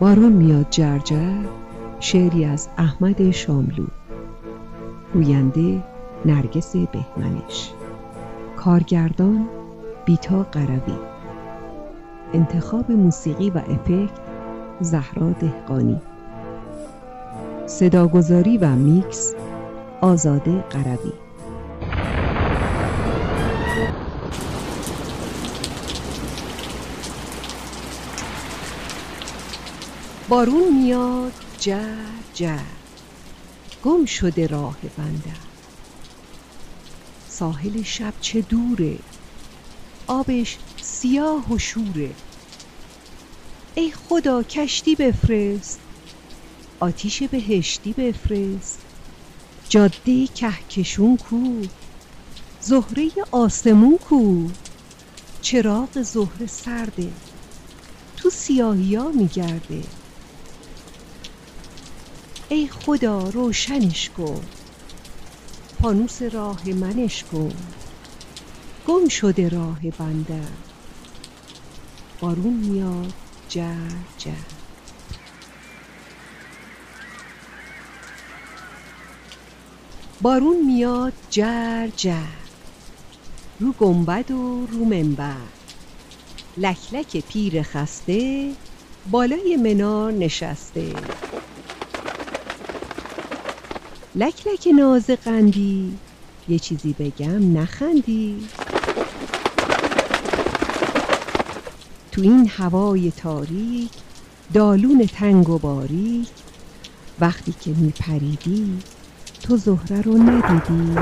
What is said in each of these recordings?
بارون میاد جرجر شعری از احمد شاملو. گوینده نرگس بهمنش. کارگردان بیتا قروی. انتخاب موسیقی و افکت زهرا دهقانی. صداگذاری و میکس آزاده قروی. بارون میاد. جر جر گم شده راه بندر. ساحل شب چه دوره؟ آبش سیاه و شوره. ای خدا کشتی بفرست. آتیش بهشتی بفرست. جاده کهکشون کو. زهره آسمون کو. چراغ زهره سرده. تو سیاهیا میگرده. ای خدا روشنش کن. فانوس راه منش کن. گم شده راه بندر بارون میاد. جر جر بارون میاد. جر جر رو گنبد و رو منبر. لک لک پیر خسته بالای منار نشسته. لک لک ناز قندی. یه چیزی بگم نخندی. تو این هوای تاریک دالون تنگ و باریک وقتی که میپریدی تو زهره رو ندیدی.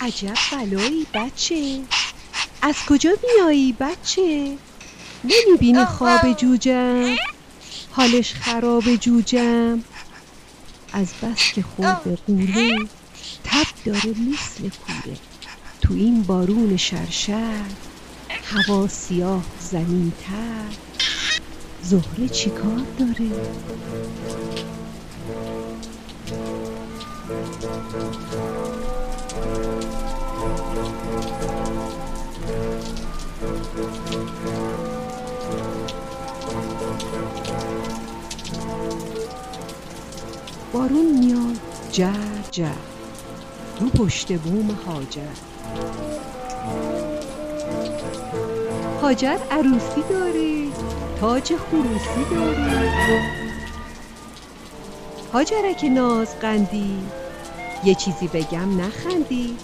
عجب بلایی بچه. از کجا میایی بچه؟ نمی‌بینی خواب جوجم؟ حالش خراب جوجم. از بس که خورده قوره تب داره مثل کوره. تو این بارون شرشر هوا سیاه زمین تر زهره چیکار داره؟ بارون میاد. جر جر رو پشت بوم هاجر هاجر عروسی داره تاج خروسی داره هاجرک ناز قندی. یه چیزی بگم نخندی.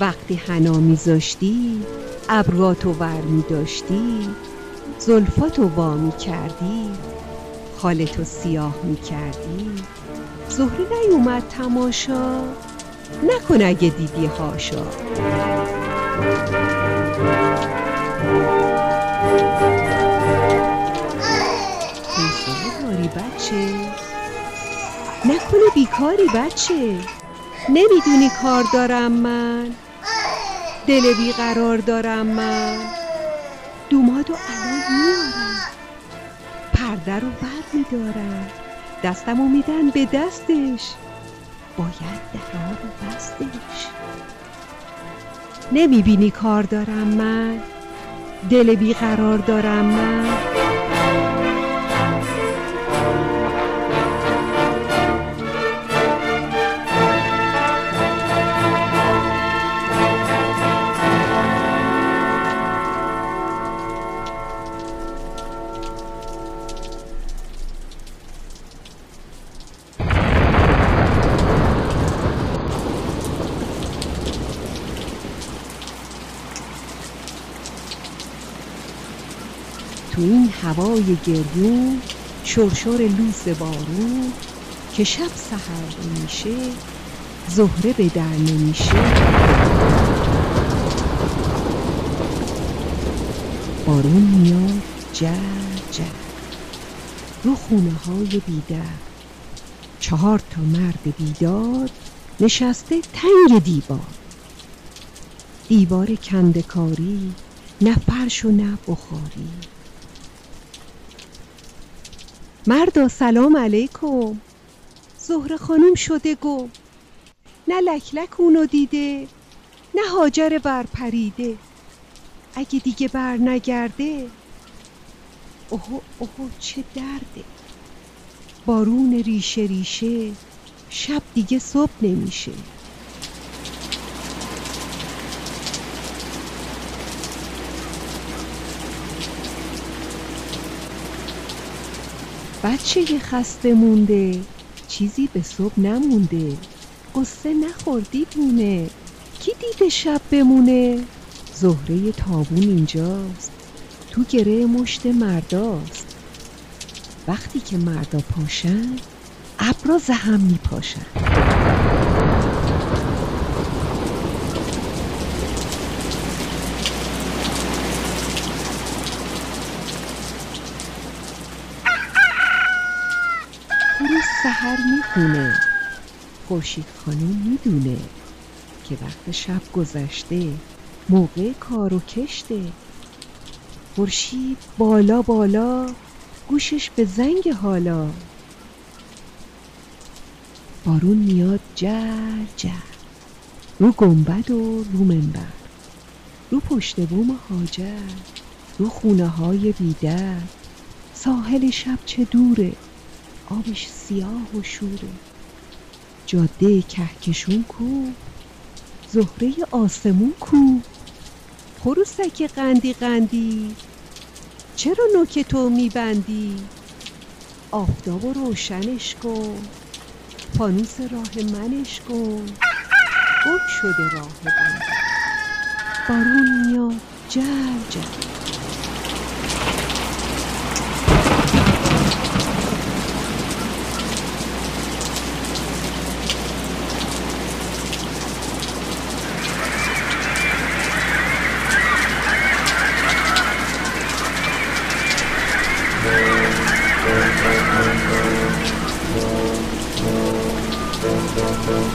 وقتی حنا میذاشتی ابرواتو ور میداشتی. زلفاتو وا می‌کردی. خالتو سیاه می‌کردی. زهره نیومد تماشا؟ نکن اگه دیدی هاشا داری بچه؟ نکنه بیکاری بچه. نمی‌دونی کار دارم من. دل بیقرار دارم من. دومادو الان میارم. پرده رو بر میدارم. دستمو میدن به دستش. باید درا رو بستش. نمی‌بینی کار دارم من؟ دل بیقرار دارم من؟ هوای گردون شرشر لوس بارون که شب سحر میشه زهره به در نمیشه. بارون میاد جر جر. رو خونه های بیدر. چهار تا مرد بیدار نشسته تنگ دیوار. دیوار کندکاری نه فرش و نه بخاری. مردا سلام علیکم. زهره خانم شده گم نه لکلک اونو دیده نه هاجر بر پریده. اگه دیگه بر نگرده اوهو اوهو چه درده. بارون ریشه ریشه شب دیگه صبح نمیشه. بچه خسته مونده. چیزی به صبح نمونده. قصه نخوردی بونه کی دیده شب بمونه؟ زهره تابون اینجاست. تو گره مشت مرداست. وقتی که مردا پاشن ابرا هم میپاشن. سهر می‌خونه. خورشید خانم می‌دونه که وقت شب گذشته موقع کار و کشته خورشید بالا بالا گوشش به زنگ حالا. بارون میاد جر جر. رو گنبد و رو منبر. رو پشت بوم هاجر رو خونه های بیدر. ساحل شب چه دوره؟ آبش سیاه و شوره. جاده کهکشون کو. زهره آسمون کو. خروسک قندی قندی. چرا نوک تو میبندی؟ آفتاب و روشنش کن. فانوس راه منش کن. گم شده راه بندر بارون میاد جر جر